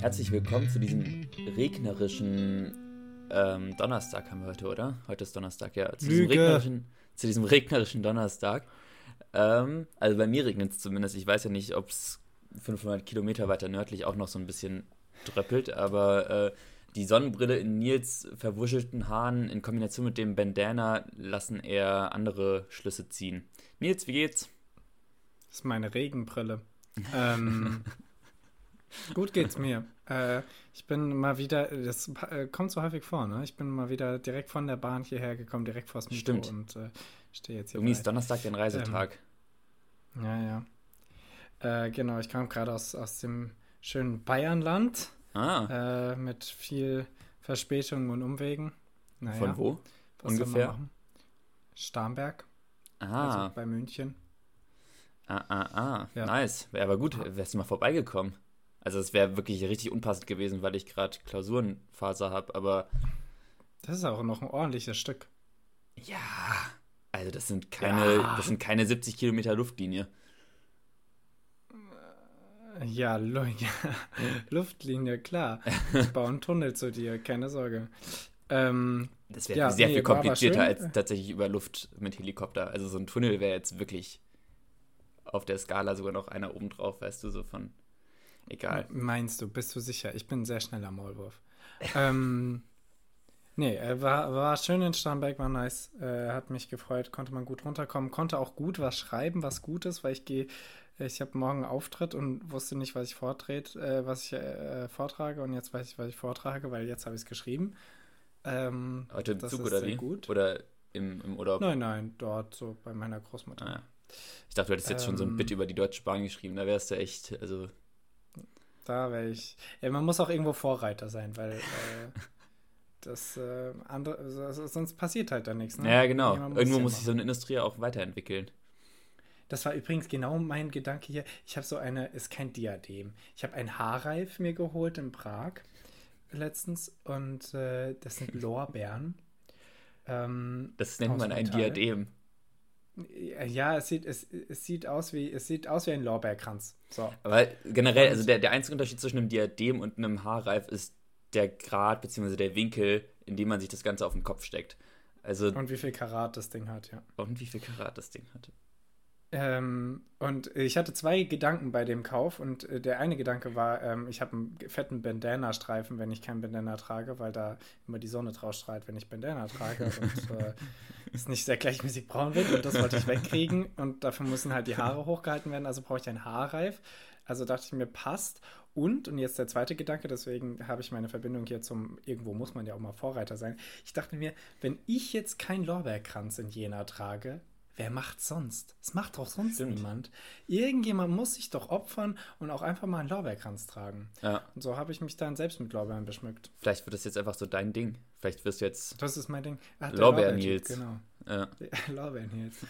Herzlich willkommen zu diesem regnerischen ähm, Donnerstag haben wir heute, oder? Heute ist Donnerstag, ja. Zu diesem regnerischen, zu diesem regnerischen Donnerstag. Ähm, also bei mir regnet es zumindest. Ich weiß ja nicht, ob es 500 Kilometer weiter nördlich auch noch so ein bisschen dröppelt, aber äh, die Sonnenbrille in Nils verwuschelten Haaren in Kombination mit dem Bandana lassen eher andere Schlüsse ziehen. Nils, wie geht's? Das ist meine Regenbrille. ähm, gut geht's mir. Äh, ich bin mal wieder, das äh, kommt so häufig vor, ne? Ich bin mal wieder direkt von der Bahn hierher gekommen, direkt vors Mikro Stimmt. und äh, stehe jetzt hier. Irgendwie ist. Donnerstag dein Reisetag. Ja, ja. Äh, genau, ich kam gerade aus, aus dem schönen Bayernland ah, äh, mit viel Verspätungen und Umwegen. Naja, von wo? was soll man ungefähr? machen? Starnberg, Ah, also bei München. ah, ah, ah. Ja. Nice. Wäre aber gut, wärst du mal vorbeigekommen. Also es wäre wirklich richtig unpassend gewesen, weil ich gerade Klausurenphase habe, aber Das ist auch noch ein ordentliches Stück. ja, also das sind keine, Ja. das sind keine 70 Kilometer Luftlinie. Ja, Lu ja. Luftlinie, klar. Ich baue einen Tunnel zu dir, keine Sorge. Ähm, Das wäre Ja, sehr nee, viel komplizierter als tatsächlich über Luft mit Helikopter. Also so ein Tunnel wäre jetzt wirklich auf der Skala sogar noch einer oben drauf, weißt du, so von egal. meinst du, bist du sicher? Ich bin ein sehr schneller Maulwurf. ähm, nee, äh, war, war schön in Starnberg, war nice. Äh, hat mich gefreut, konnte man gut runterkommen, konnte auch gut was schreiben, was gut ist, weil ich gehe, ich habe morgen einen Auftritt und wusste nicht, was ich vortret, äh, was ich äh, vortrage und jetzt weiß ich, was ich vortrage, weil jetzt habe ich es geschrieben. Ähm, Heute im das Zug oder wie? gut. Oder im, im Urlaub? Nein, nein, dort so bei meiner Großmutter. Ah, ja. Ich dachte, du hättest jetzt schon so ein Ähm. Bit über die Deutsche Bahn geschrieben. Da wärst du echt, also Da wäre ich. Ja, man muss auch irgendwo Vorreiter sein, weil äh, das äh, andere, also, sonst passiert halt da nichts. Ne? Ja, genau. Irgendjemand Irgendwo ja muss sich so eine Industrie auch weiterentwickeln. Das war übrigens genau mein Gedanke hier. Ich habe so eine, ist kein Diadem. Ich habe ein Haarreif mir geholt in Prag letztens und äh, das sind Lorbeeren. Ähm, Das nennt man ein Metall. Diadem. Ja, es sieht, es, es sieht aus wie, es sieht aus wie ein Lorbeerkranz. So. Aber generell, Und- also der, der einzige Unterschied zwischen einem Diadem und einem Haarreif ist der Grad bzw. der Winkel, in dem man sich das Ganze auf den Kopf steckt. Also, und, Und wie viel Karat das Ding hat, ja. wie viel Karat das Ding hatte. Ähm, und ich hatte zwei Gedanken bei dem Kauf und äh, der eine Gedanke war, ähm, ich habe einen fetten Bandana-Streifen, wenn ich keinen Bandana trage, weil da immer die Sonne draus strahlt, wenn ich Bandana trage und äh, es nicht sehr gleichmäßig braun wird und das wollte ich wegkriegen und dafür müssen halt die Haare hochgehalten werden, also brauche ich einen Haarreif. Also dachte ich mir, passt. Und, und jetzt der zweite Gedanke, deswegen habe ich meine Verbindung hier zum, irgendwo muss man ja auch mal Vorreiter sein. Ich dachte mir, wenn ich jetzt keinen Lorbeerkranz in Jena trage, wer macht's sonst? Es macht doch sonst Stimmt. niemand. Irgendjemand muss sich doch opfern und auch einfach mal einen Lorbeerkranz tragen. Ja, Und so habe ich mich dann selbst mit Lorbeeren beschmückt. vielleicht wird das jetzt einfach so dein Ding. Vielleicht wirst du jetzt. Das ist mein Ding. Ach, Lorbeer-Nils. Lorbeer-Typ, Genau. Ja. Der Lorbeer-Nils. Äh,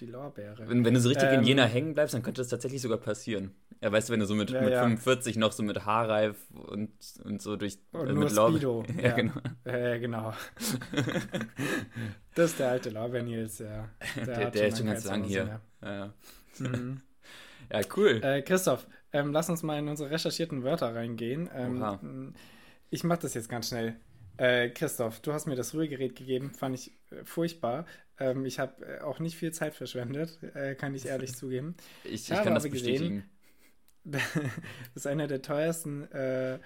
Die Lorbeere. Wenn, wenn du so richtig in Ähm, Jena hängen bleibst, dann könnte das tatsächlich sogar passieren. Ja, weißt du, wenn du so mit, Ja, mit ja. 45 noch so mit Haarreif und, und so durch. Und äh, nur mit Speedo. ja, Ja. genau. Ja, genau. das ist der alte Lorbeer-Nils, ja. Der, hat der ist schon ganz lang hier. Ja. Mhm. ja cool. Äh, Christoph, ähm, lass uns mal in unsere recherchierten Wörter reingehen. Ähm, ich mache das jetzt ganz schnell. Äh, Christoph, du hast mir das Rührgerät gegeben, fand ich äh, furchtbar. Ähm, ich habe äh, auch nicht viel Zeit verschwendet, äh, kann ich ehrlich zugeben. ich, ich habe kann das gesehen- bestätigen. das ist einer der teuersten, äh,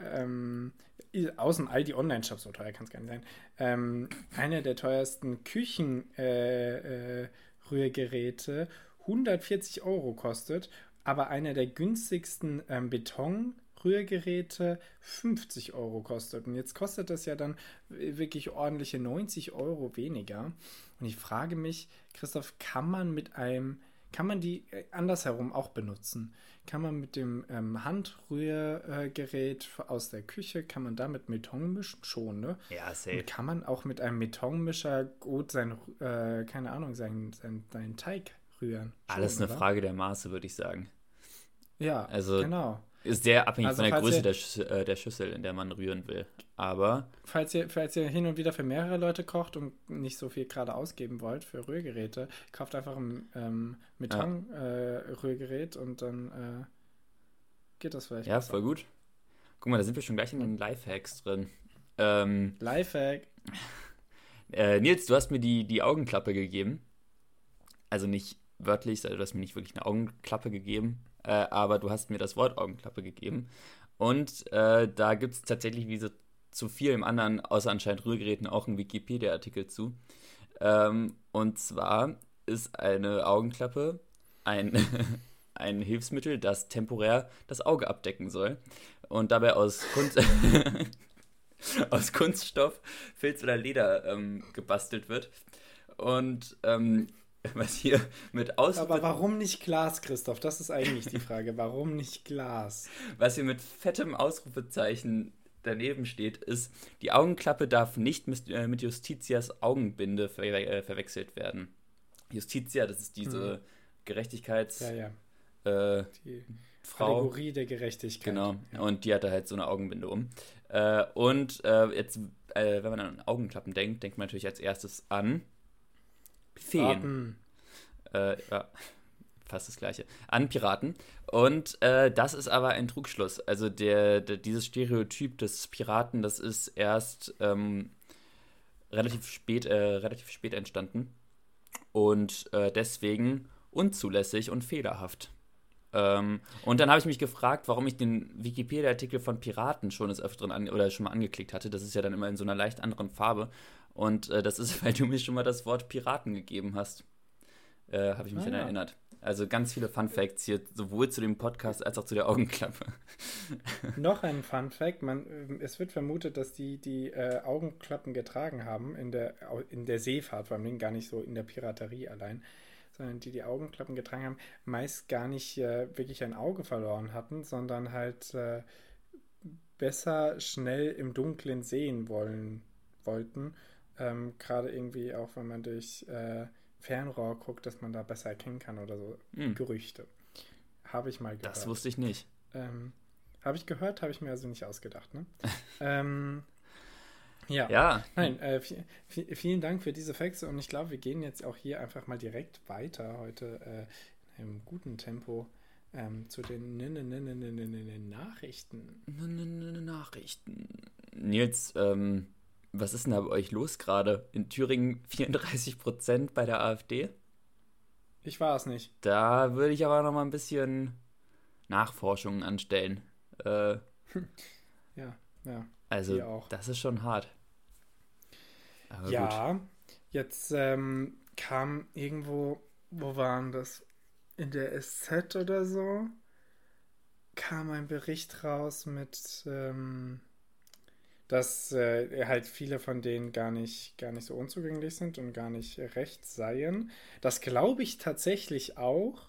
ähm, aus dem Aldi Online-Shop, so teuer kann es gar nicht sein, ähm, einer der teuersten Küchenrührgeräte, äh, Rührgeräte, 140 Euro kostet, aber einer der günstigsten ähm, Betonrührgeräte 50 Euro kostet. Und jetzt kostet das ja dann wirklich ordentliche 90 Euro weniger. Und ich frage mich, Christoph, kann man mit einem, kann man die äh, andersherum auch benutzen? Kann man mit dem ähm, Handrührgerät aus der Küche, kann man damit Beton mischen? Schon, ne? Ja, Und safe. kann man auch mit einem Betonmischer gut sein, äh, keine Ahnung, seinen, seinen, seinen Teig rühren? Alles Schon, eine oder? Frage der Maße, würde ich sagen. Ja, Also- genau. Ist sehr abhängig Also von der Größe ihr- der, Schüssel, äh, der Schüssel, in der man rühren will. Aber Falls ihr, falls ihr hin und wieder für mehrere Leute kocht und nicht so viel gerade ausgeben wollt für Rührgeräte, kauft einfach ein ähm, Beton-Rührgerät und dann geht das vielleicht. Ja, besser. voll gut. Guck mal, da sind wir schon gleich in den Lifehacks drin. Ähm, Lifehack. Äh, Nils, du hast mir die, die Augenklappe gegeben. Also nicht wörtlich, also du hast mir nicht wirklich eine Augenklappe gegeben, äh, aber du hast mir das Wort Augenklappe gegeben. Und äh, da gibt es tatsächlich, wie so zu vielen anderen, außer anscheinend Rührgeräten, auch einen Wikipedia-Artikel zu. Ähm, und zwar ist eine Augenklappe ein, ein Hilfsmittel, das temporär das Auge abdecken soll und dabei aus Kunst. aus Kunststoff, Filz oder Leder ähm, gebastelt wird. Und ähm, was hier mit Aus. Aber warum nicht Glas, Christoph? Das ist eigentlich die Frage. Warum nicht Glas? Was hier mit fettem Ausrufezeichen daneben steht, ist, die Augenklappe darf nicht mit, äh, mit Justitias Augenbinde ver äh, verwechselt werden. Justitia, das ist diese mhm. Gerechtigkeits... Ja, ja. Äh, die Frau. Kategorie der Gerechtigkeit. Genau. Ja. Und die hatte halt so eine Augenbinde um. Äh, und äh, jetzt, wenn man an Augenklappen denkt, denkt man natürlich als erstes an Feen. Äh, ja, fast das gleiche. An Piraten. Und äh, das ist aber ein Trugschluss. Also der, der, dieses Stereotyp des Piraten, das ist erst ähm, relativ spät, äh, relativ spät entstanden. Und äh, deswegen unzulässig und fehlerhaft. Ähm, und dann habe ich mich gefragt, warum ich den Wikipedia-Artikel von Piraten schon des Öfteren oder schon mal angeklickt hatte. Das ist ja dann immer in so einer leicht anderen Farbe. Und äh, das ist, weil du mir schon mal das Wort Piraten gegeben hast. Äh, habe ich mich ah, dann ja. erinnert. Also ganz viele Fun Facts hier, sowohl zu dem Podcast als auch zu der Augenklappe. Noch ein Fun Fact: man, ähm, Es wird vermutet, dass die die äh, Augenklappen getragen haben in der, in der Seefahrt, vor allem gar nicht so in der Piraterie allein, sondern die die Augenklappen getragen haben, meist gar nicht äh, wirklich ein Auge verloren hatten, sondern halt äh, besser schnell im Dunkeln sehen wollen wollten ähm, Gerade irgendwie auch, wenn man durch äh, Fernrohr guckt, dass man da besser erkennen kann oder so. Mhm. Gerüchte. Habe ich mal gehört. Das wusste ich nicht. Ähm, habe ich gehört, habe ich mir also nicht ausgedacht. Ne? ähm, ja. ja. Nein, äh, vielen Dank für diese Facts und ich glaube, wir gehen jetzt auch hier einfach mal direkt weiter heute äh, in einem guten Tempo ähm, zu den Nachrichten. Nachrichten. Nils, ähm, was ist denn da bei euch los gerade? In Thüringen 34 Prozent bei der AfD? Ich war es nicht. Da würde ich aber noch mal ein bisschen Nachforschungen anstellen. Äh, ja, ja. Also, das ist schon hart. Aber ja, gut. jetzt ähm, kam irgendwo, wo waren das? In der SZ oder so, kam ein Bericht raus mit. Ähm, dass äh, halt viele von denen gar nicht, gar nicht so unzugänglich sind und gar nicht recht seien. Das glaube ich tatsächlich auch.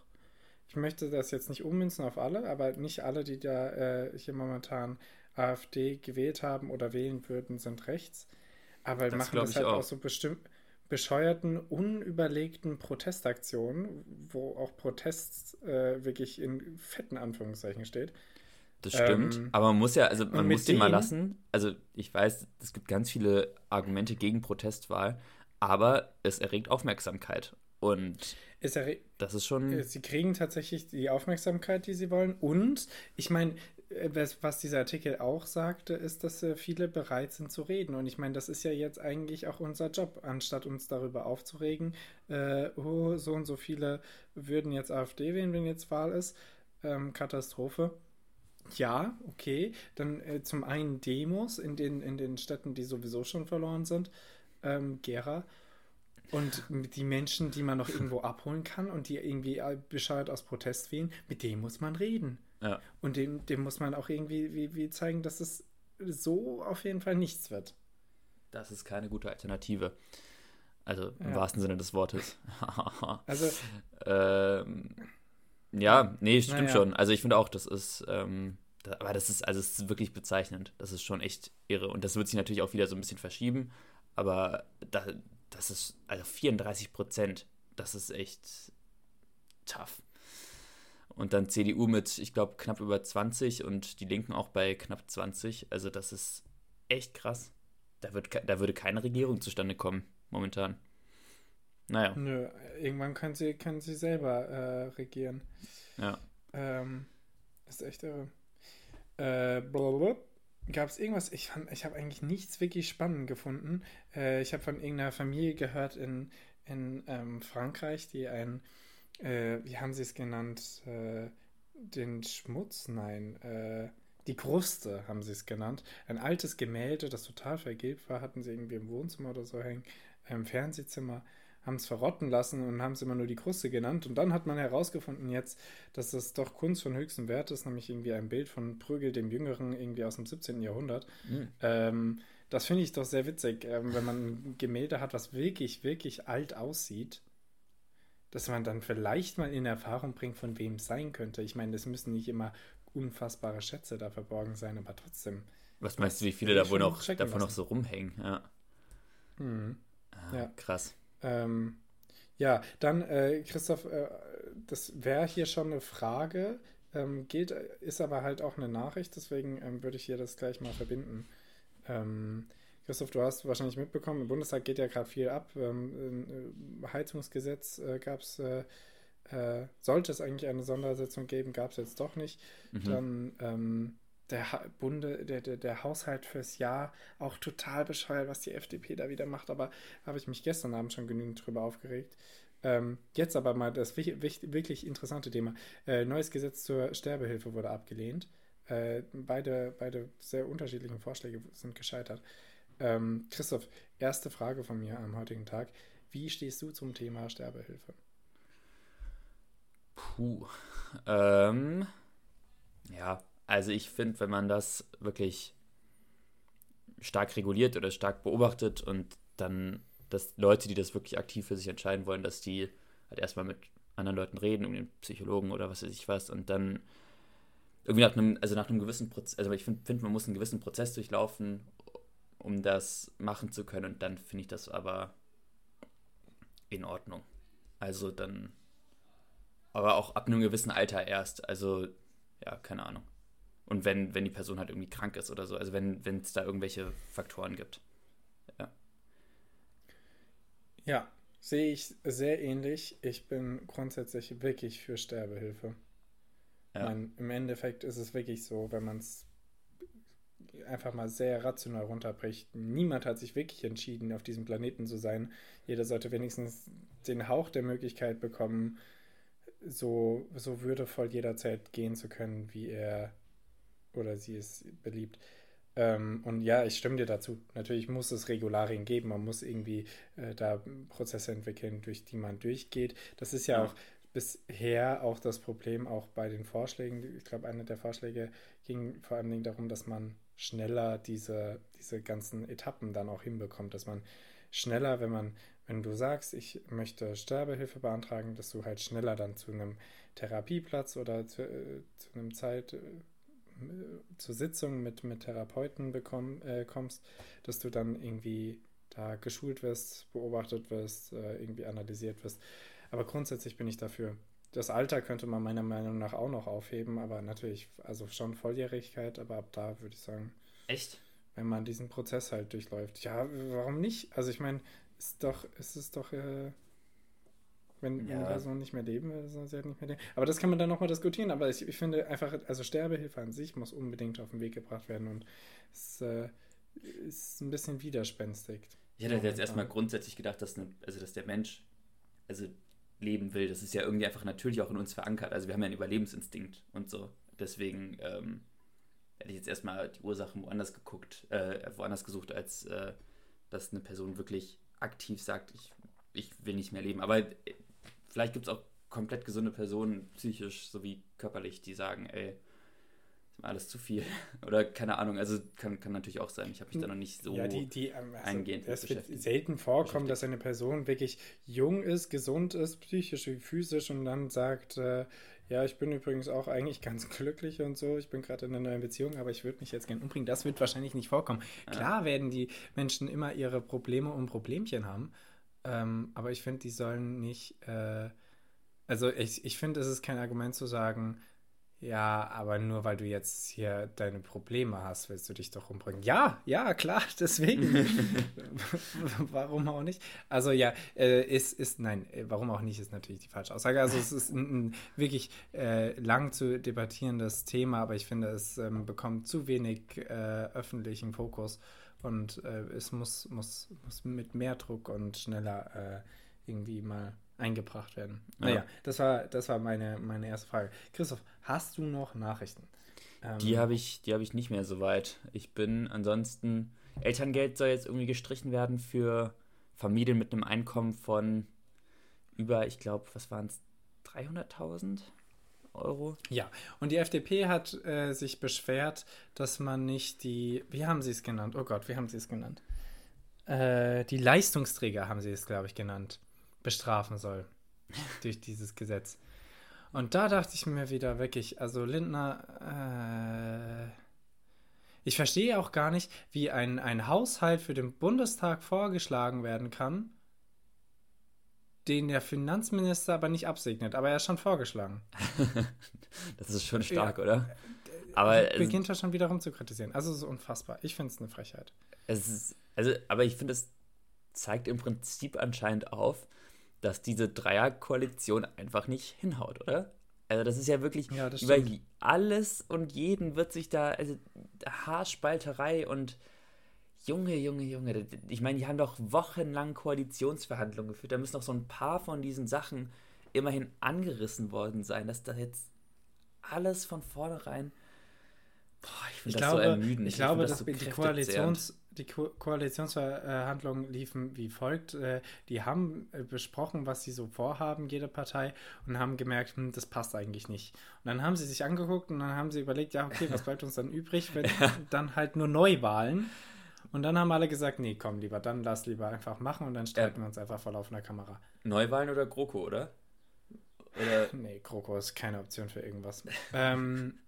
Ich möchte das jetzt nicht ummünzen auf alle, aber nicht alle, die da äh, hier momentan AfD gewählt haben oder wählen würden, sind rechts. Aber das machen das halt auch. aus so bestimmt bescheuerten, unüberlegten Protestaktionen, wo auch Protest äh, wirklich in fetten Anführungszeichen steht. Das stimmt. Ähm, aber man muss ja, also man muss den mal lassen. Also ich weiß, es gibt ganz viele Argumente gegen Protestwahl, aber es erregt Aufmerksamkeit. Und das ist schon. Äh, sie kriegen tatsächlich die Aufmerksamkeit, die sie wollen. Und ich meine, äh, was dieser Artikel auch sagte, ist, dass äh, viele bereit sind zu reden. Und ich meine, das ist ja jetzt eigentlich auch unser Job, anstatt uns darüber aufzuregen, äh, oh, so und so viele würden jetzt AfD wählen, wenn jetzt Wahl ist. Ähm, Katastrophe ja, okay. Dann äh, zum einen Demos in den, in den Städten, die sowieso schon verloren sind. Ähm, Gera. Und die Menschen, die man noch irgendwo abholen kann und die irgendwie äh, bescheuert aus Protest wählen, mit denen muss man reden. Ja. Und dem, dem muss man auch irgendwie wie, wie zeigen, dass es so auf jeden Fall nichts wird. Das ist keine gute Alternative. Also im ja. wahrsten Sinne des Wortes. also. ähm, ja, nee, stimmt naja. schon. Also ich finde auch, das ist, ähm, da, aber das ist, also es ist wirklich bezeichnend. Das ist schon echt irre. Und das wird sich natürlich auch wieder so ein bisschen verschieben. Aber da, das ist, also 34 Prozent, das ist echt tough. Und dann CDU mit, ich glaube, knapp über 20 und die Linken auch bei knapp 20. Also das ist echt krass. Da, wird, da würde keine Regierung zustande kommen, momentan. Naja. Nö, irgendwann können sie, können sie selber äh, regieren. Ja. Ähm, ist echt irre. äh, gab es irgendwas, ich fand, ich habe eigentlich nichts wirklich spannend gefunden. Äh, ich habe von irgendeiner Familie gehört in, in ähm, Frankreich, die ein, äh, wie haben sie es genannt, äh, den Schmutz, nein, äh, die Kruste haben sie es genannt. Ein altes Gemälde, das total vergilbt war, hatten sie irgendwie im Wohnzimmer oder so hängen, im Fernsehzimmer haben es verrotten lassen und haben es immer nur die Kruste genannt. Und dann hat man herausgefunden jetzt, dass es doch Kunst von höchstem Wert ist, nämlich irgendwie ein Bild von Prügel dem Jüngeren, irgendwie aus dem 17. Jahrhundert. Mhm. Ähm, das finde ich doch sehr witzig, ähm, wenn man ein Gemälde hat, was wirklich, wirklich alt aussieht, dass man dann vielleicht mal in Erfahrung bringt, von wem es sein könnte. Ich meine, es müssen nicht immer unfassbare Schätze da verborgen sein, aber trotzdem. Was meinst du, wie viele da wohl noch davon noch so rumhängen? Ja. Mhm. Ah, ja. Krass. Ähm, ja, dann, äh, Christoph, äh, das wäre hier schon eine Frage, ähm, geht, ist aber halt auch eine Nachricht, deswegen ähm, würde ich hier das gleich mal verbinden. Ähm, Christoph, du hast wahrscheinlich mitbekommen, im Bundestag geht ja gerade viel ab. Ähm, Heizungsgesetz äh, gab es, äh, äh, sollte es eigentlich eine Sondersitzung geben, gab es jetzt doch nicht. Mhm. Dann der Bunde, der, der, der Haushalt fürs Jahr auch total bescheuert, was die FDP da wieder macht, aber habe ich mich gestern Abend schon genügend drüber aufgeregt. Ähm, jetzt aber mal das wirklich interessante Thema. Äh, neues Gesetz zur Sterbehilfe wurde abgelehnt. Äh, beide, beide sehr unterschiedlichen Vorschläge sind gescheitert. Ähm, Christoph, erste Frage von mir am heutigen Tag. Wie stehst du zum Thema Sterbehilfe? Puh. Ähm, ja, also ich finde, wenn man das wirklich stark reguliert oder stark beobachtet und dann, dass Leute, die das wirklich aktiv für sich entscheiden wollen, dass die halt erstmal mit anderen Leuten reden, um den Psychologen oder was weiß ich was, und dann irgendwie nach einem, also nach einem gewissen Prozess, also ich finde, find, man muss einen gewissen Prozess durchlaufen, um das machen zu können, und dann finde ich das aber in Ordnung. Also dann, aber auch ab einem gewissen Alter erst, also ja, keine Ahnung. Und wenn, wenn die Person halt irgendwie krank ist oder so. Also wenn es da irgendwelche Faktoren gibt. Ja. Ja, sehe ich sehr ähnlich. Ich bin grundsätzlich wirklich für Sterbehilfe. Ja. Meine, Im Endeffekt ist es wirklich so, wenn man es einfach mal sehr rational runterbricht. Niemand hat sich wirklich entschieden, auf diesem Planeten zu sein. Jeder sollte wenigstens den Hauch der Möglichkeit bekommen, so, so würdevoll jederzeit gehen zu können, wie er oder sie ist beliebt. Ähm, und ja, ich stimme dir dazu. Natürlich muss es Regularien geben. Man muss irgendwie äh, da Prozesse entwickeln, durch die man durchgeht. Das ist ja, ja. auch bisher auch das Problem, auch bei den Vorschlägen. Ich glaube, einer der Vorschläge ging vor allen Dingen darum, dass man schneller diese, diese ganzen Etappen dann auch hinbekommt, dass man schneller, wenn man, wenn du sagst, ich möchte Sterbehilfe beantragen, dass du halt schneller dann zu einem Therapieplatz oder zu, äh, zu einem Zeit, zur Sitzung mit, mit Therapeuten bekomm, äh, kommst, dass du dann irgendwie da geschult wirst, beobachtet wirst, äh, irgendwie analysiert wirst. Aber grundsätzlich bin ich dafür. Das Alter könnte man meiner Meinung nach auch noch aufheben, aber natürlich, also schon Volljährigkeit, aber ab da würde ich sagen. Echt? Wenn man diesen Prozess halt durchläuft. Ja, warum nicht? Also ich meine, ist doch, ist es doch, äh, wenn, ja. wenn die Person nicht mehr leben will, soll sie halt nicht mehr leben. Aber das kann man dann nochmal diskutieren. Aber ich, ich, finde einfach, also Sterbehilfe an sich muss unbedingt auf den Weg gebracht werden und es äh, ist ein bisschen widerspenstig. Ich hätte jetzt erstmal grundsätzlich gedacht, dass, eine, also dass der Mensch also leben will. Das ist ja irgendwie einfach natürlich auch in uns verankert. Also wir haben ja einen Überlebensinstinkt und so. Deswegen ähm, hätte ich jetzt erstmal die Ursachen woanders geguckt, äh, woanders gesucht, als äh, dass eine Person wirklich aktiv sagt, ich, ich will nicht mehr leben. Aber vielleicht gibt es auch komplett gesunde Personen, psychisch sowie körperlich, die sagen, ey, ist mir alles zu viel. Oder keine Ahnung, also kann, kann natürlich auch sein. Ich habe mich da noch nicht so ja, die, die, ähm, also eingehend Es wird selten vorkommen, dass eine Person wirklich jung ist, gesund ist, psychisch wie physisch und dann sagt, äh, ja, ich bin übrigens auch eigentlich ganz glücklich und so. Ich bin gerade in einer neuen Beziehung, aber ich würde mich jetzt gerne umbringen. Das wird wahrscheinlich nicht vorkommen. Klar werden die Menschen immer ihre Probleme und Problemchen haben. Ähm, aber ich finde, die sollen nicht. Äh, also ich, ich finde, es ist kein Argument zu sagen, Ja, aber nur weil du jetzt hier deine Probleme hast, willst du dich doch umbringen. Ja, ja, klar, deswegen. warum auch nicht? Also ja, äh, ist, ist, nein, äh, warum auch nicht, ist natürlich die falsche Aussage. Also es ist ein, ein wirklich äh, lang zu debattierendes Thema, aber ich finde, es ähm, bekommt zu wenig äh, öffentlichen Fokus und äh, es muss, muss, muss mit mehr Druck und schneller äh, irgendwie mal eingebracht werden. Ja. Naja, das war, das war meine, meine erste Frage. Christoph, hast du noch Nachrichten? Ähm, die habe ich, hab ich nicht mehr so weit. Ich bin ansonsten. Elterngeld soll jetzt irgendwie gestrichen werden für Familien mit einem Einkommen von über, ich glaube, was waren es, 300.000 Euro? Ja, und die FDP hat äh, sich beschwert, dass man nicht die, wie haben sie es genannt? Oh Gott, wie haben sie es genannt? Äh, die Leistungsträger haben sie es, glaube ich, genannt bestrafen soll durch dieses Gesetz. Und da dachte ich mir wieder wirklich, also Lindner, äh, ich verstehe auch gar nicht, wie ein, ein Haushalt für den Bundestag vorgeschlagen werden kann, den der Finanzminister aber nicht absegnet, aber er ist schon vorgeschlagen. das ist schon stark, ja, oder? Aber beginnt er schon wieder rum zu kritisieren. Also es ist unfassbar. Ich finde es eine Frechheit. Es ist, also, aber ich finde, es zeigt im Prinzip anscheinend auf, dass diese Dreierkoalition einfach nicht hinhaut, oder? Also das ist ja wirklich ja, über alles und jeden wird sich da, also Haarspalterei und Junge, Junge, Junge. Ich meine, die haben doch wochenlang Koalitionsverhandlungen geführt. Da müssen doch so ein paar von diesen Sachen immerhin angerissen worden sein, dass da jetzt alles von vornherein. Boah, ich finde das glaube, so ermüdend. Ich, ich glaube, das so die Koalitions, die Ko Koalitionsverhandlungen liefen wie folgt. Äh, die haben äh, besprochen, was sie so vorhaben, jede Partei, und haben gemerkt, hm, das passt eigentlich nicht. Und dann haben sie sich angeguckt und dann haben sie überlegt, ja, okay, was bleibt uns dann übrig, wenn dann halt nur Neuwahlen. Und dann haben alle gesagt, nee, komm lieber, dann lass lieber einfach machen und dann streiten ja. wir uns einfach vor laufender Kamera. Neuwahlen oder GroKo, oder? Oder? nee, GroKo ist keine Option für irgendwas. ähm,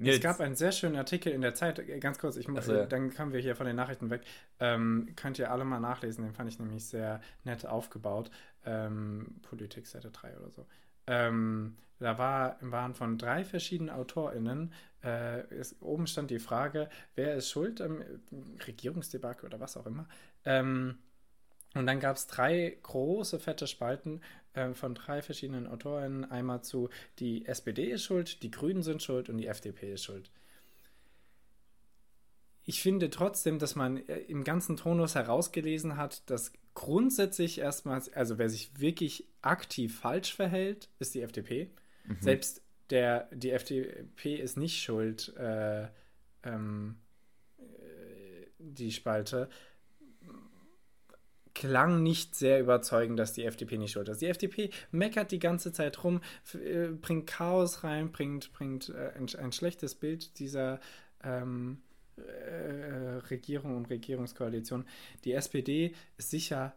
Nee, es gab einen sehr schönen Artikel in der Zeit, äh, ganz kurz, ich muss, also, dann kommen wir hier von den Nachrichten weg. Ähm, könnt ihr alle mal nachlesen, den fand ich nämlich sehr nett aufgebaut. Ähm, Politik Seite 3 oder so. Ähm, da war, waren von drei verschiedenen AutorInnen, äh, ist, oben stand die Frage, wer ist schuld am Regierungsdebakel oder was auch immer. Ähm, und dann gab es drei große, fette Spalten äh, von drei verschiedenen Autoren. Einmal zu, die SPD ist schuld, die Grünen sind schuld und die FDP ist schuld. Ich finde trotzdem, dass man äh, im ganzen Tonus herausgelesen hat, dass grundsätzlich erstmal, also wer sich wirklich aktiv falsch verhält, ist die FDP. Mhm. Selbst der, die FDP ist nicht schuld, äh, ähm, äh, die Spalte klang nicht sehr überzeugend, dass die FDP nicht schuld ist. Die FDP meckert die ganze Zeit rum, äh, bringt Chaos rein, bringt, bringt äh, ein, ein, schlechtes Bild dieser ähm, äh, Regierung und Regierungskoalition. Die SPD ist sicher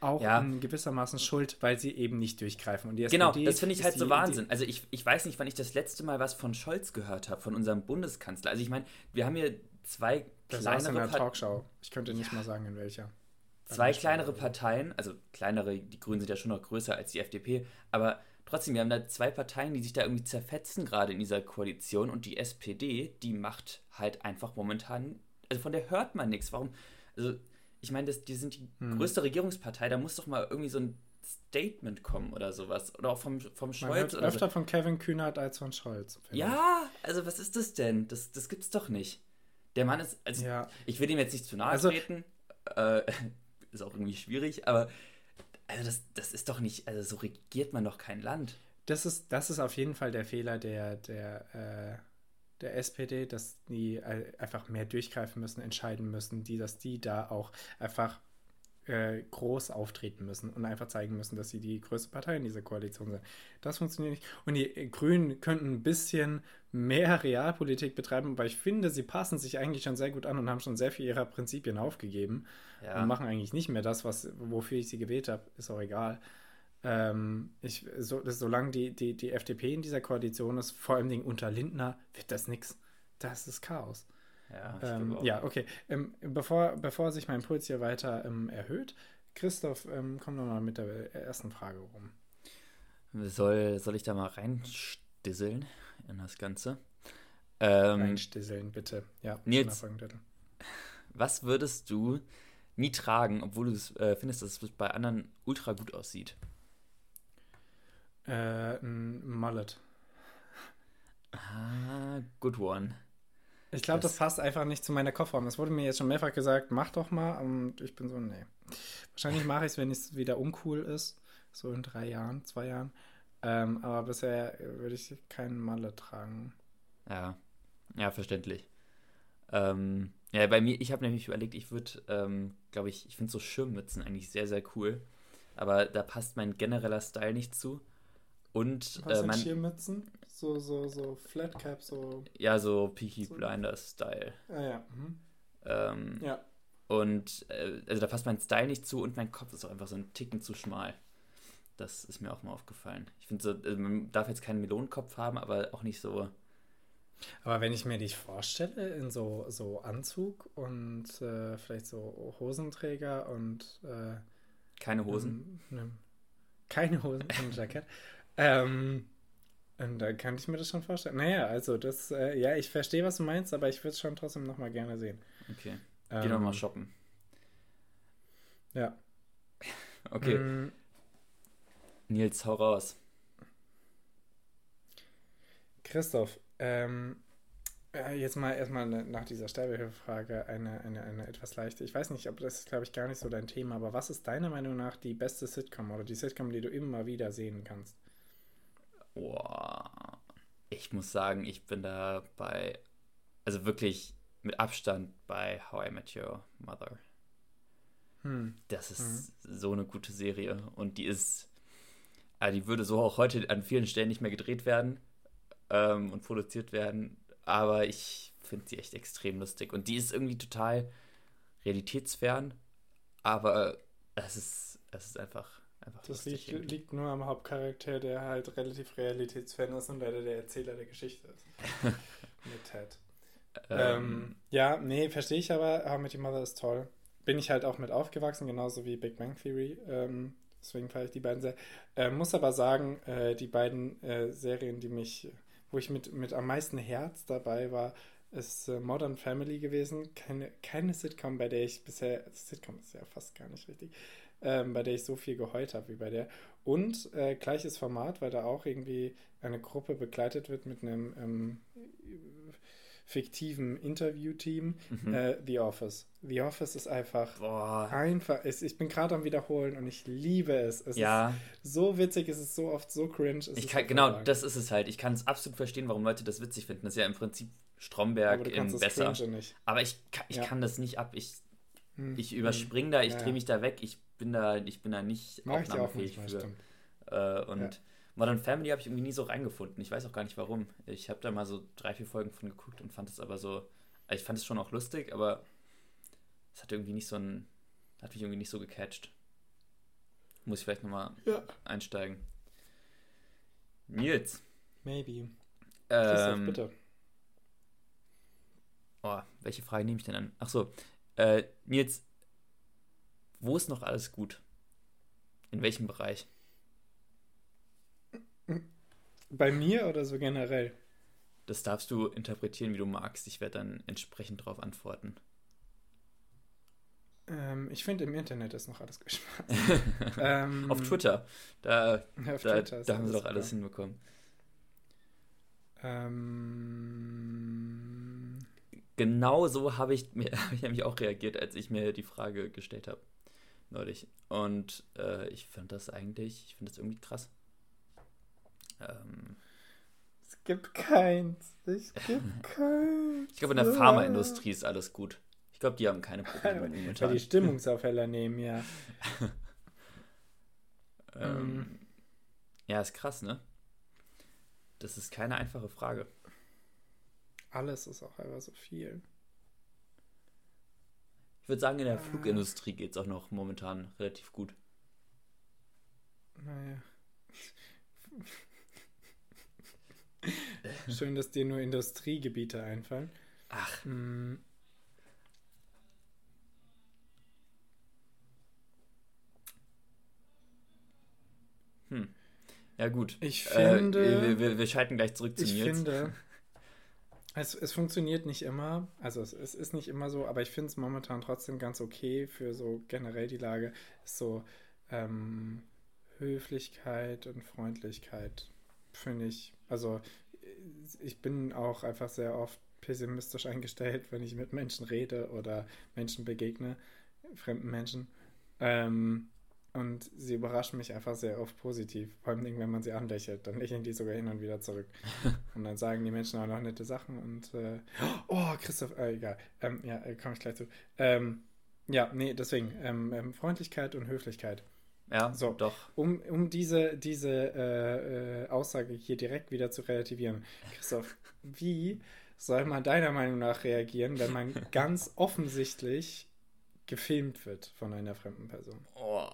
auch ja. in gewissermaßen schuld, weil sie eben nicht durchgreifen. Und die genau, SPD das finde ich halt die, so Wahnsinn. also ich, ich weiß nicht, wann ich das letzte Mal was von Scholz gehört habe, von unserem Bundeskanzler. Also ich meine, wir haben hier zwei das kleinere in der Talkshow. Ich könnte nicht ja. mal sagen, in welcher. Zwei kleinere Parteien, also kleinere, die Grünen sind ja schon noch größer als die FDP, aber trotzdem, wir haben da zwei Parteien, die sich da irgendwie zerfetzen, gerade in dieser Koalition. Und die SPD, die macht halt einfach momentan, also von der hört man nichts. Warum? Also, ich meine, die sind die hm. größte Regierungspartei, da muss doch mal irgendwie so ein Statement kommen oder sowas. Oder auch vom, vom Scholz. Man hört öfter so. von Kevin Kühnert als von Scholz. Ja, also was ist das denn? Das, das gibt's doch nicht. Der Mann ist, also ja. ich will ihm jetzt nicht zu nahe also, treten, äh, ist auch irgendwie schwierig, aber also das, das ist doch nicht, also so regiert man doch kein Land. Das ist, das ist auf jeden Fall der Fehler der, der, äh, der SPD, dass die einfach mehr durchgreifen müssen, entscheiden müssen, die, dass die da auch einfach äh, groß auftreten müssen und einfach zeigen müssen, dass sie die größte Partei in dieser Koalition sind. Das funktioniert nicht. Und die Grünen könnten ein bisschen mehr Realpolitik betreiben, weil ich finde, sie passen sich eigentlich schon sehr gut an und haben schon sehr viel ihrer Prinzipien aufgegeben ja. und machen eigentlich nicht mehr das, was, wofür ich sie gewählt habe. Ist auch egal. Ähm, ich, so, solange die, die, die FDP in dieser Koalition ist, vor allem unter Lindner, wird das nichts. Das ist Chaos. Ja, ähm, ja okay. Ähm, bevor, bevor sich mein Puls hier weiter ähm, erhöht, Christoph, ähm, komm doch mal mit der ersten Frage rum. soll, soll ich da mal reinstisseln in das Ganze? Ähm, reinstisseln, bitte. Ja, Nils, was würdest du nie tragen, obwohl du äh, findest, dass es bei anderen ultra gut aussieht? Äh, ein Mullet. Ah, good one. Ich glaube, das, das, passt einfach nicht zu meiner Kofferraum. Es wurde mir jetzt schon mehrfach gesagt, mach doch mal. Und ich bin so, nee. Wahrscheinlich mache ich es, wenn es wieder uncool ist. So in drei Jahren, zwei Jahren. Ähm, aber bisher würde ich keinen Malle tragen. Ja, ja, verständlich. Ähm, ja, bei mir, ich habe nämlich überlegt, ich würde, ähm, glaube ich, ich finde so Schirmmützen eigentlich sehr, sehr cool. Aber da passt mein genereller Style nicht zu. Und Was äh, Schirmmützen? So, so, so Flatcap, so. Ja, so Peaky so. Blinders-Style. Ah, ja. Mhm. Ähm, ja. Und äh, also da passt mein Style nicht zu und mein Kopf ist auch einfach so ein Ticken zu schmal. Das ist mir auch mal aufgefallen. Ich finde so, also man darf jetzt keinen Melonenkopf haben, aber auch nicht so. Aber wenn ich mir dich vorstelle in so, so Anzug und äh, vielleicht so Hosenträger und äh, keine Hosen. Ähm, ne, keine Hosen und Jackett. Ähm, und da kann ich mir das schon vorstellen. Naja, also das, äh, ja, ich verstehe, was du meinst, aber ich würde es schon trotzdem nochmal gerne sehen. Okay. Ähm, Geh nochmal shoppen. Ja. okay. Mm, Nils, hau raus. Christoph, ähm, jetzt mal erstmal nach dieser Sterbehilfefrage eine, eine, eine etwas leichte. Ich weiß nicht, ob das ist, glaube ich, gar nicht so dein Thema, aber was ist deiner Meinung nach die beste Sitcom oder die Sitcom, die du immer wieder sehen kannst? Boah, ich muss sagen, ich bin da bei, also wirklich mit Abstand bei How I Met Your Mother. Hm. Das ist hm. so eine gute Serie und die ist aber die würde so auch heute an vielen Stellen nicht mehr gedreht werden ähm, und produziert werden. Aber ich finde sie echt extrem lustig. Und die ist irgendwie total realitätsfern, aber es ist, es ist einfach, einfach Das liegt, liegt, nur am Hauptcharakter, der halt relativ realitätsfern ist und leider der Erzähler der Geschichte ist. Mit Ted. Ähm, ähm, ja, nee, verstehe ich aber. How Met Your Mother ist toll. Bin ich halt auch mit aufgewachsen, genauso wie Big Bang Theory. Ähm, Deswegen feiere ich die beiden sehr. Äh, muss aber sagen, äh, die beiden äh, Serien, die mich, wo ich mit, mit am meisten Herz dabei war, ist äh, Modern Family gewesen. Keine, keine Sitcom, bei der ich bisher, Sitcom ist ja fast gar nicht richtig, ähm, bei der ich so viel geheult habe wie bei der. Und äh, gleiches Format, weil da auch irgendwie eine Gruppe begleitet wird mit einem ähm, fiktiven Interviewteam, mhm. äh, The Office. The Office ist einfach Boah. einfach. Ist, ich bin gerade am Wiederholen und ich liebe es. Es ja. ist so witzig, es ist so oft so cringe. kann, genau, das ist es halt. Ich kann es absolut verstehen, warum Leute das witzig finden. Das ist ja im Prinzip Stromberg in besser. Aber ich, ich ja. kann das nicht ab. Ich, hm. ich überspringe da, ich ja, drehe mich da weg. Ich bin da, ich bin da nicht Mach aufnahmefähig für. Äh, und Modern Family habe ich irgendwie nie so reingefunden. Ich weiß auch gar nicht warum. Ich habe da mal so drei, vier Folgen von geguckt und fand es aber so. Also ich fand es schon auch lustig, aber es hat irgendwie nicht so ein. Hat mich irgendwie nicht so gecatcht. Muss ich vielleicht nochmal ja. einsteigen. Nils. Maybe. Ähm, bitte. Oh, welche Frage nehme ich denn an? Achso. Äh, Nils, wo ist noch alles gut? In welchem Bereich? Bei mir oder so generell? Das darfst du interpretieren, wie du magst. Ich werde dann entsprechend darauf antworten. Ähm, ich finde, im Internet ist noch alles gespannt. ähm, auf Twitter. Da, auf da, Twitter da haben sie doch alles super. hinbekommen. Ähm, genau so habe ich, hab ich nämlich auch reagiert, als ich mir die Frage gestellt habe. Neulich. Und äh, ich finde das eigentlich, ich finde das irgendwie krass. Ähm, es gibt keins. Es gibt keins. ich glaube, in der Pharmaindustrie ist alles gut. Ich glaube, die haben keine Probleme momentan. Weil die Stimmungsaufheller nehmen, ja. ähm, ja, ist krass, ne? Das ist keine einfache Frage. Alles ist auch einfach so viel. Ich würde sagen, in der. Flugindustrie geht es auch noch momentan relativ gut. Naja. Schön, dass dir nur Industriegebiete einfallen. Ach. Hm. Hm. Ja, gut. Ich finde. Äh, wir, wir, wir, schalten gleich zurück zu ich Nils. Ich finde. Es, es funktioniert nicht immer, also es, es ist nicht immer so, aber ich finde es momentan trotzdem ganz okay für so generell die Lage. So ähm, Höflichkeit und Freundlichkeit, finde ich. Also ich bin auch einfach sehr oft pessimistisch eingestellt, wenn ich mit Menschen rede oder Menschen begegne, fremden Menschen. Ähm, und sie überraschen mich einfach sehr oft positiv. Vor allem, wenn man sie anlächelt, dann lächeln die sogar hin und wieder zurück. und dann sagen die Menschen auch noch nette Sachen und äh, oh, Christoph, äh, egal. Ähm, ja, äh, komme ich gleich zu. Ähm, ja, nee, deswegen, ähm, ähm, Freundlichkeit und Höflichkeit. Ja, so, doch. Um, um diese, diese äh, äh, Aussage hier direkt wieder zu relativieren. Christoph, wie soll man deiner Meinung nach reagieren, wenn man ganz offensichtlich gefilmt wird von einer fremden Person? Oh,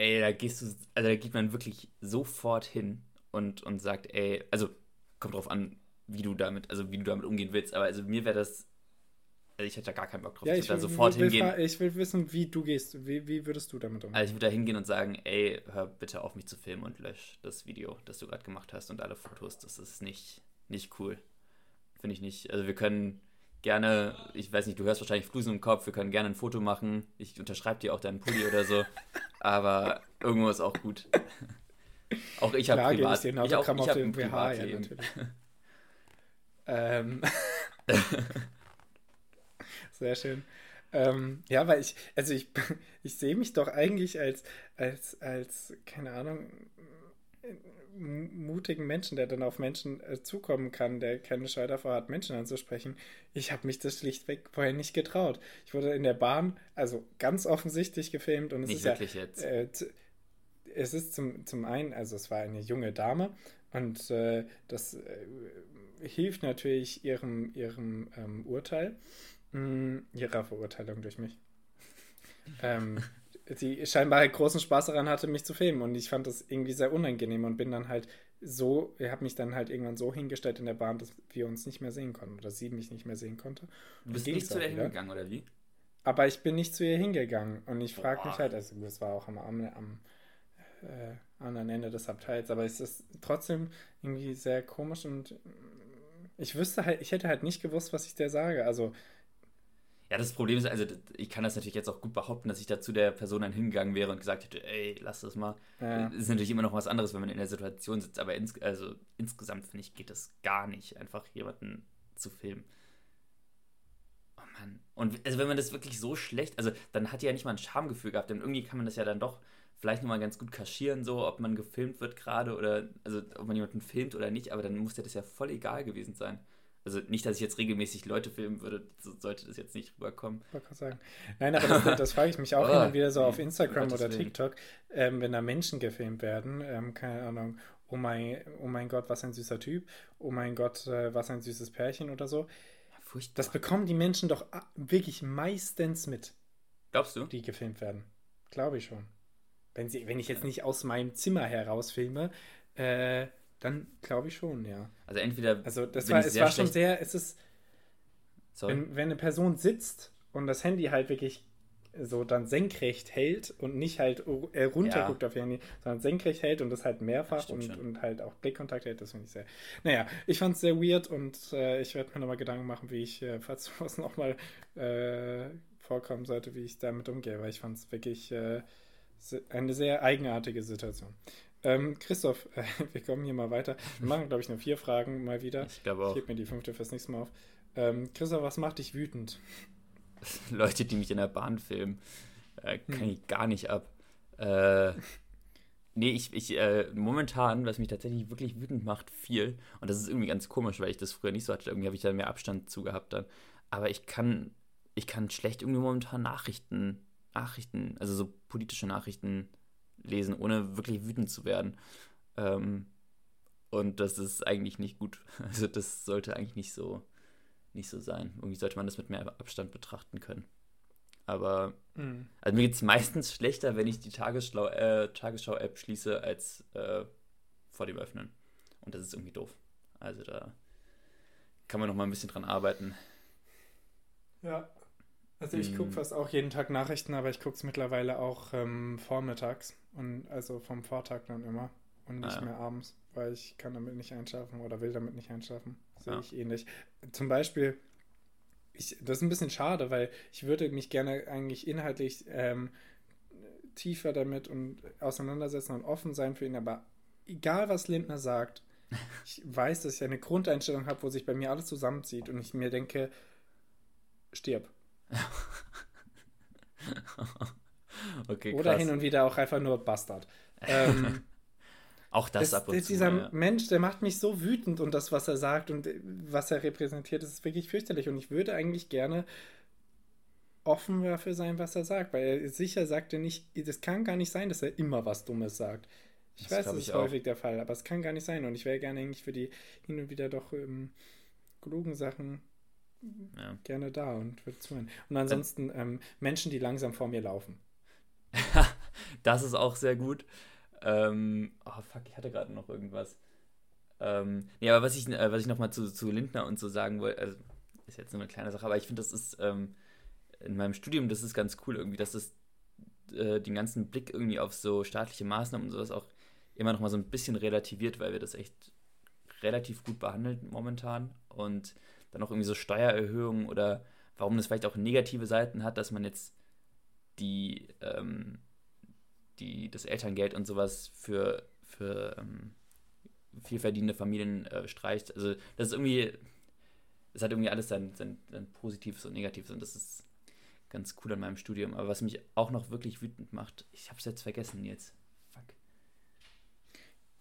ey, da gehst du, also da geht man wirklich sofort hin und, und sagt, ey, also kommt drauf an, wie du damit, also wie du damit umgehen willst, aber also mir wäre das also ich hätte da gar keinen Bock drauf. Ja, ich, will, da sofort will, hingehen. Ich will wissen, wie du gehst. Wie, wie würdest du damit umgehen? Also ich würde da hingehen und sagen, ey, hör bitte auf mich zu filmen und lösch das Video, das du gerade gemacht hast und alle Fotos. Das ist nicht, nicht cool. Finde ich nicht. Also wir können gerne, ich weiß nicht, du hörst wahrscheinlich Flusen im Kopf, wir können gerne ein Foto machen. Ich unterschreibe dir auch deinen Pulli oder so. Aber irgendwo ist auch gut. auch ich habe privat. Ich, ich auch, ich habe ein Privatleben. Ja, ähm. Sehr schön. Ähm, ja, weil ich, also ich, ich sehe mich doch eigentlich als, als, als, keine Ahnung, mutigen Menschen, der dann auf Menschen äh, zukommen kann, der keine Scheu davor hat, Menschen anzusprechen. Ich habe mich das schlichtweg vorher nicht getraut. Ich wurde in der Bahn, also ganz offensichtlich gefilmt und es nicht ist wirklich ja, jetzt. Äh, es ist zum, zum einen, also es war eine junge Dame und äh, das äh, hilft natürlich ihrem, ihrem ähm, Urteil. Mh, ihrer Verurteilung durch mich. ähm, die scheinbar halt großen Spaß daran hatte, mich zu filmen. Und ich fand das irgendwie sehr unangenehm und bin dann halt so, ich habe mich dann halt irgendwann so hingestellt in der Bahn, dass wir uns nicht mehr sehen konnten oder sie mich nicht mehr sehen konnte. Du bist nicht zu ihr hingegangen, oder wie? Aber ich bin nicht zu ihr hingegangen und ich frage mich halt, also es war auch am, am, am äh, anderen Ende des Abteils, aber es ist trotzdem irgendwie sehr komisch und ich wüsste halt, ich hätte halt nicht gewusst, was ich der sage. Also ja, das Problem ist, also ich kann das natürlich jetzt auch gut behaupten, dass ich da zu der Person dann hingegangen wäre und gesagt hätte, ey, lass das mal. Ja. Das ist natürlich immer noch was anderes, wenn man in der Situation sitzt, aber ins, also, insgesamt finde ich, geht das gar nicht, einfach jemanden zu filmen. Oh Mann. Und also wenn man das wirklich so schlecht, also dann hat die ja nicht mal ein Schamgefühl gehabt, denn irgendwie kann man das ja dann doch vielleicht nochmal ganz gut kaschieren, so ob man gefilmt wird gerade oder, also ob man jemanden filmt oder nicht, aber dann muss ja das ja voll egal gewesen sein. Also nicht, dass ich jetzt regelmäßig Leute filmen würde, so sollte das jetzt nicht rüberkommen. Ich sagen. Nein, aber das, das frage ich mich auch oh, immer wieder so auf Instagram oder TikTok, ähm, wenn da Menschen gefilmt werden, ähm, keine Ahnung, oh mein, oh mein Gott, was ein süßer Typ, oh mein Gott, äh, was ein süßes Pärchen oder so. Furchtbar. Das bekommen die Menschen doch wirklich meistens mit. Glaubst du? Die gefilmt werden. Glaube ich schon. Wenn, sie, wenn ich jetzt nicht aus meinem Zimmer heraus filme, äh, dann glaube ich schon, ja. Also entweder. Also das war, es war schon sehr, es ist. Wenn, wenn eine Person sitzt und das Handy halt wirklich so dann senkrecht hält und nicht halt äh, runterguckt ja. auf ihr Handy, sondern senkrecht hält und das halt mehrfach und, und halt auch Blickkontakt hält, das finde ich sehr. Naja, ich fand es sehr weird und äh, ich werde mir nochmal Gedanken machen, wie ich, äh, falls was nochmal äh, vorkommen sollte, wie ich damit umgehe, weil ich fand es wirklich äh, eine sehr eigenartige Situation. Ähm, Christoph, äh, wir kommen hier mal weiter. Wir machen, glaube ich, nur vier Fragen mal wieder. Ich glaube auch. Ich gebe mir die fünfte fürs nächste Mal auf. Ähm, Christoph, was macht dich wütend? Leute, die mich in der Bahn filmen, äh, kann hm. ich gar nicht ab. Äh, nee, ich, ich äh, momentan, was mich tatsächlich wirklich wütend macht, viel. Und das ist irgendwie ganz komisch, weil ich das früher nicht so hatte. Irgendwie habe ich da mehr Abstand zu gehabt dann. Aber ich kann, ich kann schlecht irgendwie momentan Nachrichten, Nachrichten, also so politische Nachrichten lesen, ohne wirklich wütend zu werden. Ähm, und das ist eigentlich nicht gut. Also das sollte eigentlich nicht so, nicht so sein. Irgendwie sollte man das mit mehr Abstand betrachten können. Aber mhm. also mir geht es meistens schlechter, wenn ich die äh, Tagesschau-App schließe, als äh, vor dem Öffnen. Und das ist irgendwie doof. Also da kann man noch mal ein bisschen dran arbeiten. Ja. Also ich gucke hm. fast auch jeden Tag Nachrichten, aber ich gucke es mittlerweile auch ähm, vormittags und also vom Vortag dann immer. und nicht ah, ja. mehr abends, weil ich kann damit nicht einschlafen oder will damit nicht einschlafen. Sehe ja. ich ähnlich. Zum Beispiel, ich, das ist ein bisschen schade, weil ich würde mich gerne eigentlich inhaltlich ähm, tiefer damit und auseinandersetzen und offen sein für ihn, aber egal was Lindner sagt, ich weiß, dass ich eine Grundeinstellung habe, wo sich bei mir alles zusammenzieht und ich mir denke, stirb. okay, Oder hin und wieder auch einfach nur Bastard. Ähm, auch das, das ab und das, zu. Dieser ja. Mensch, der macht mich so wütend und das, was er sagt und was er repräsentiert, das ist wirklich fürchterlich. Und ich würde eigentlich gerne offen dafür sein, was er sagt, weil er sicher sagt er nicht, das kann gar nicht sein, dass er immer was Dummes sagt. Ich das weiß, das ist häufig der Fall, aber es kann gar nicht sein. Und ich wäre gerne eigentlich für die hin und wieder doch ähm, klugen Sachen ja. gerne da und würde zuhören. Und ansonsten ähm, Menschen, die langsam vor mir laufen. das ist auch sehr gut. Ähm, oh fuck, ich hatte gerade noch irgendwas. Ähm, ja, aber was ich, äh, was ich nochmal zu, zu Lindner und so sagen wollte, also ist jetzt nur eine kleine Sache, aber ich finde, das ist ähm, in meinem Studium, das ist ganz cool irgendwie, dass das äh, den ganzen Blick irgendwie auf so staatliche Maßnahmen und sowas auch immer noch mal so ein bisschen relativiert, weil wir das echt relativ gut behandeln momentan und dann auch irgendwie so Steuererhöhungen oder warum das vielleicht auch negative Seiten hat, dass man jetzt die, ähm, die das Elterngeld und sowas für, für ähm, viel verdienende Familien äh, streicht. Also das ist irgendwie, es hat irgendwie alles sein, sein, sein Positives und Negatives und das ist ganz cool an meinem Studium. Aber was mich auch noch wirklich wütend macht, ich habe es jetzt vergessen jetzt.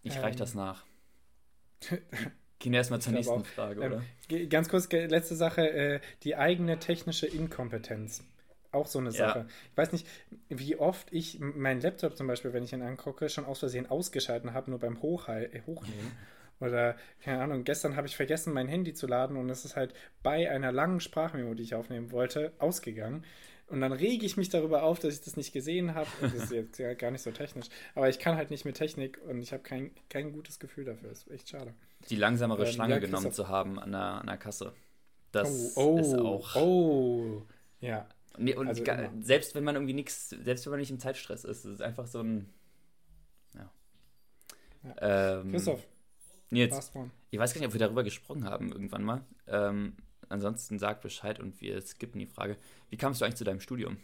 Ich ähm, reich das nach. Gehen wir erstmal zur nächsten auch. Frage, ähm, oder? Ähm, ganz kurz, letzte Sache, äh, die eigene technische Inkompetenz. Auch so eine Sache. Ja. Ich weiß nicht, wie oft ich meinen Laptop zum Beispiel, wenn ich ihn angucke, schon aus Versehen ausgeschalten habe, nur beim Hochhal äh, Hochnehmen. Oder, keine Ahnung, gestern habe ich vergessen, mein Handy zu laden und es ist halt bei einer langen Sprachmemo, die ich aufnehmen wollte, ausgegangen. Und dann rege ich mich darüber auf, dass ich das nicht gesehen habe. das ist jetzt ja gar nicht so technisch. Aber ich kann halt nicht mit Technik und ich habe kein, kein gutes Gefühl dafür. Das ist echt schade. Die langsamere ähm, Schlange ja, genommen zu haben an der, an der Kasse. Das oh, oh, ist auch. Oh, ja. Nee, und also gar, selbst wenn man irgendwie nichts, selbst wenn man nicht im Zeitstress ist, ist es einfach so ein. Ja. ja. Ähm, Christoph. Nils, ich weiß gar nicht, ob wir darüber gesprochen haben irgendwann mal. Ähm, ansonsten sag Bescheid und wir skippen die Frage. Wie kamst du eigentlich zu deinem Studium?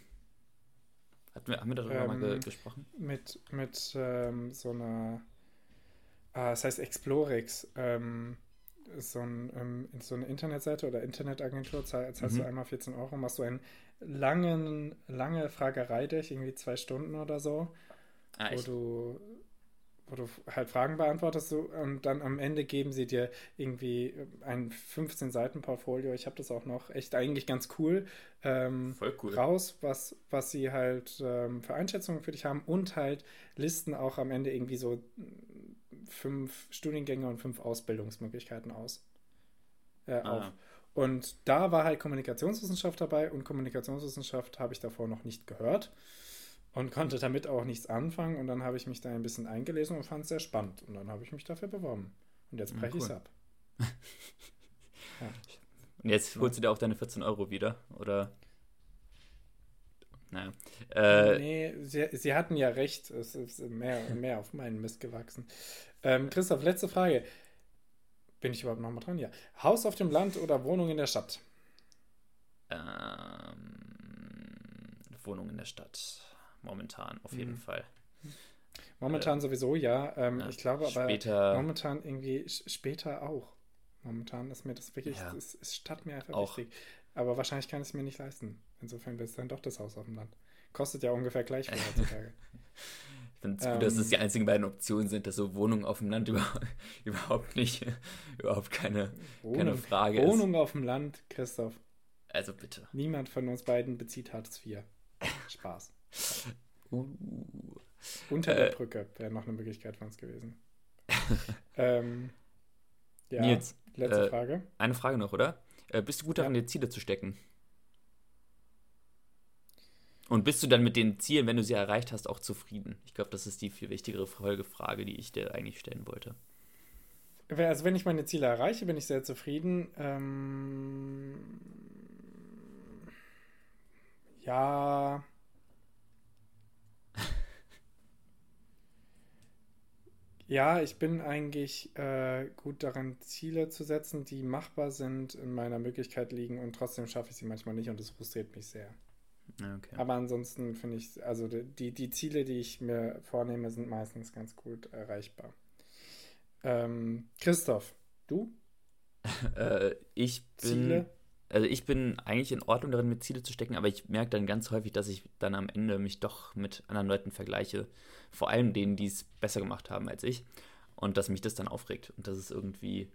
Hatten wir, haben wir darüber ähm, mal ge gesprochen? Mit, mit ähm, so einer, ah, das heißt Explorix, ähm, so, ein, ähm, so, eine Internetseite oder Internetagentur, zahlst mhm. du einmal 14 Euro, machst du einen langen, lange Fragerei durch, irgendwie zwei Stunden oder so, ah, wo du wo du halt Fragen beantwortest so, und dann am Ende geben sie dir irgendwie ein 15-Seiten-Portfolio. Ich habe das auch noch echt eigentlich ganz cool, ähm, Voll cool raus, was, was sie halt ähm, für Einschätzungen für dich haben und halt listen auch am Ende irgendwie so fünf Studiengänge und fünf Ausbildungsmöglichkeiten aus. Äh, ah. auf. Und da war halt Kommunikationswissenschaft dabei und Kommunikationswissenschaft habe ich davor noch nicht gehört und konnte damit auch nichts anfangen. Und dann habe ich mich da ein bisschen eingelesen und fand es sehr spannend. Und dann habe ich mich dafür beworben. Und jetzt breche ja, cool. ich es ab. ja. Und jetzt holst du dir auch deine 14 Euro wieder, oder? Naja. Äh, nee, sie, sie hatten ja recht. Es ist mehr, mehr auf meinen Mist gewachsen. Ähm, Christoph, letzte Frage. Bin ich überhaupt noch mal dran? Ja. Haus auf dem Land oder Wohnung in der Stadt? Ähm, Wohnung in der Stadt momentan, auf jeden mhm. Fall. Momentan äh, sowieso, ja. Ähm, ja ich glaube aber später, momentan irgendwie später auch. Momentan ist mir das wirklich, ja, ist, ist Stadt mir einfach auch. wichtig. Aber wahrscheinlich kann ich es mir nicht leisten. Insofern wird es dann doch das Haus auf dem Land. Kostet ja ungefähr gleich viel heutzutage. Ich finde es gut, ähm, dass es die einzigen beiden Optionen sind, dass so Wohnung auf dem Land über, überhaupt nicht, überhaupt keine, Wohnung, keine Frage Wohnung ist. Wohnung auf dem Land, Christoph. Also bitte. Niemand von uns beiden bezieht Hartz IV. Spaß. Uh. Unter äh, der Brücke wäre noch eine Möglichkeit für uns gewesen. ähm, ja, Nils, letzte äh, Frage. Eine Frage noch, oder? Äh, bist du gut darin, ja. dir Ziele zu stecken? Und bist du dann mit den Zielen, wenn du sie erreicht hast, auch zufrieden? Ich glaube, das ist die viel wichtigere Folgefrage, die ich dir eigentlich stellen wollte. Also wenn ich meine Ziele erreiche, bin ich sehr zufrieden. Ähm, ja, Ja, ich bin eigentlich äh, gut daran, Ziele zu setzen, die machbar sind, in meiner Möglichkeit liegen und trotzdem schaffe ich sie manchmal nicht und das frustriert mich sehr. Okay. Aber ansonsten finde ich, also die, die Ziele, die ich mir vornehme, sind meistens ganz gut erreichbar. Ähm, Christoph, du? äh, ich bin. Ziele? Also ich bin eigentlich in Ordnung darin, mit Ziele zu stecken, aber ich merke dann ganz häufig, dass ich dann am Ende mich doch mit anderen Leuten vergleiche. Vor allem denen, die es besser gemacht haben als ich. Und dass mich das dann aufregt. Und das ist irgendwie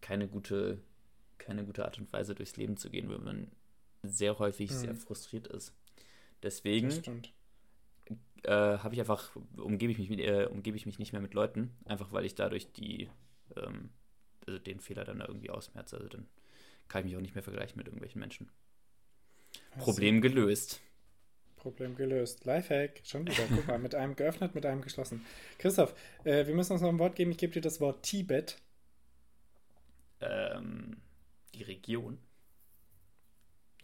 keine gute, keine gute Art und Weise, durchs Leben zu gehen, wenn man sehr häufig hm. sehr frustriert ist. Deswegen äh, habe ich einfach, umgebe ich, mich, äh, umgebe ich mich nicht mehr mit Leuten, einfach weil ich dadurch die, ähm, also den Fehler dann irgendwie ausmerze. Also dann kann ich mich auch nicht mehr vergleichen mit irgendwelchen Menschen. Also, Problem gelöst. Problem gelöst. Lifehack, schon wieder. Guck mal, mit einem geöffnet, mit einem geschlossen. Christoph, äh, wir müssen uns noch ein Wort geben. Ich gebe dir das Wort Tibet. Ähm, die Region.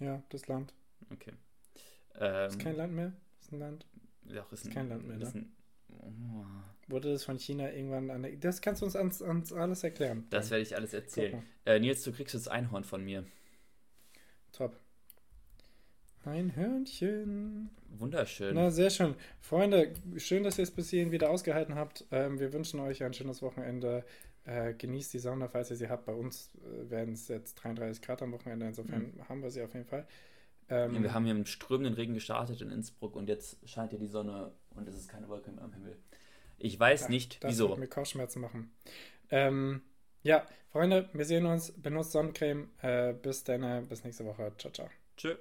Ja, das Land. Okay. Ähm, ist kein Land mehr? Ist ein Land? Ja, ist, ist ein, kein Land mehr, ne? ein, oh. Wurde das von China irgendwann an der, Das kannst du uns, ans, ans alles erklären. Das werde ich alles erzählen. Äh, Nils, du kriegst jetzt Einhorn von mir. Top. Ein Hörnchen. Wunderschön. Na, sehr schön. Freunde, schön, dass ihr es bis hierhin wieder ausgehalten habt. Ähm, wir wünschen euch ein schönes Wochenende. Äh, genießt die Sonne, falls ihr sie habt. Bei uns äh, werden es jetzt 33 Grad am Wochenende. Insofern mhm. haben wir sie auf jeden Fall. Ähm, ja, wir haben hier im strömenden Regen gestartet in Innsbruck und jetzt scheint hier die Sonne und es ist keine Wolke mehr am Himmel. Ich weiß ja, nicht, das wieso. Das mir Kopfschmerzen machen. Ähm, ja, Freunde, wir sehen uns. Benutzt Sonnencreme. Äh, bis dann, bis nächste Woche. Ciao, ciao. Tschüss.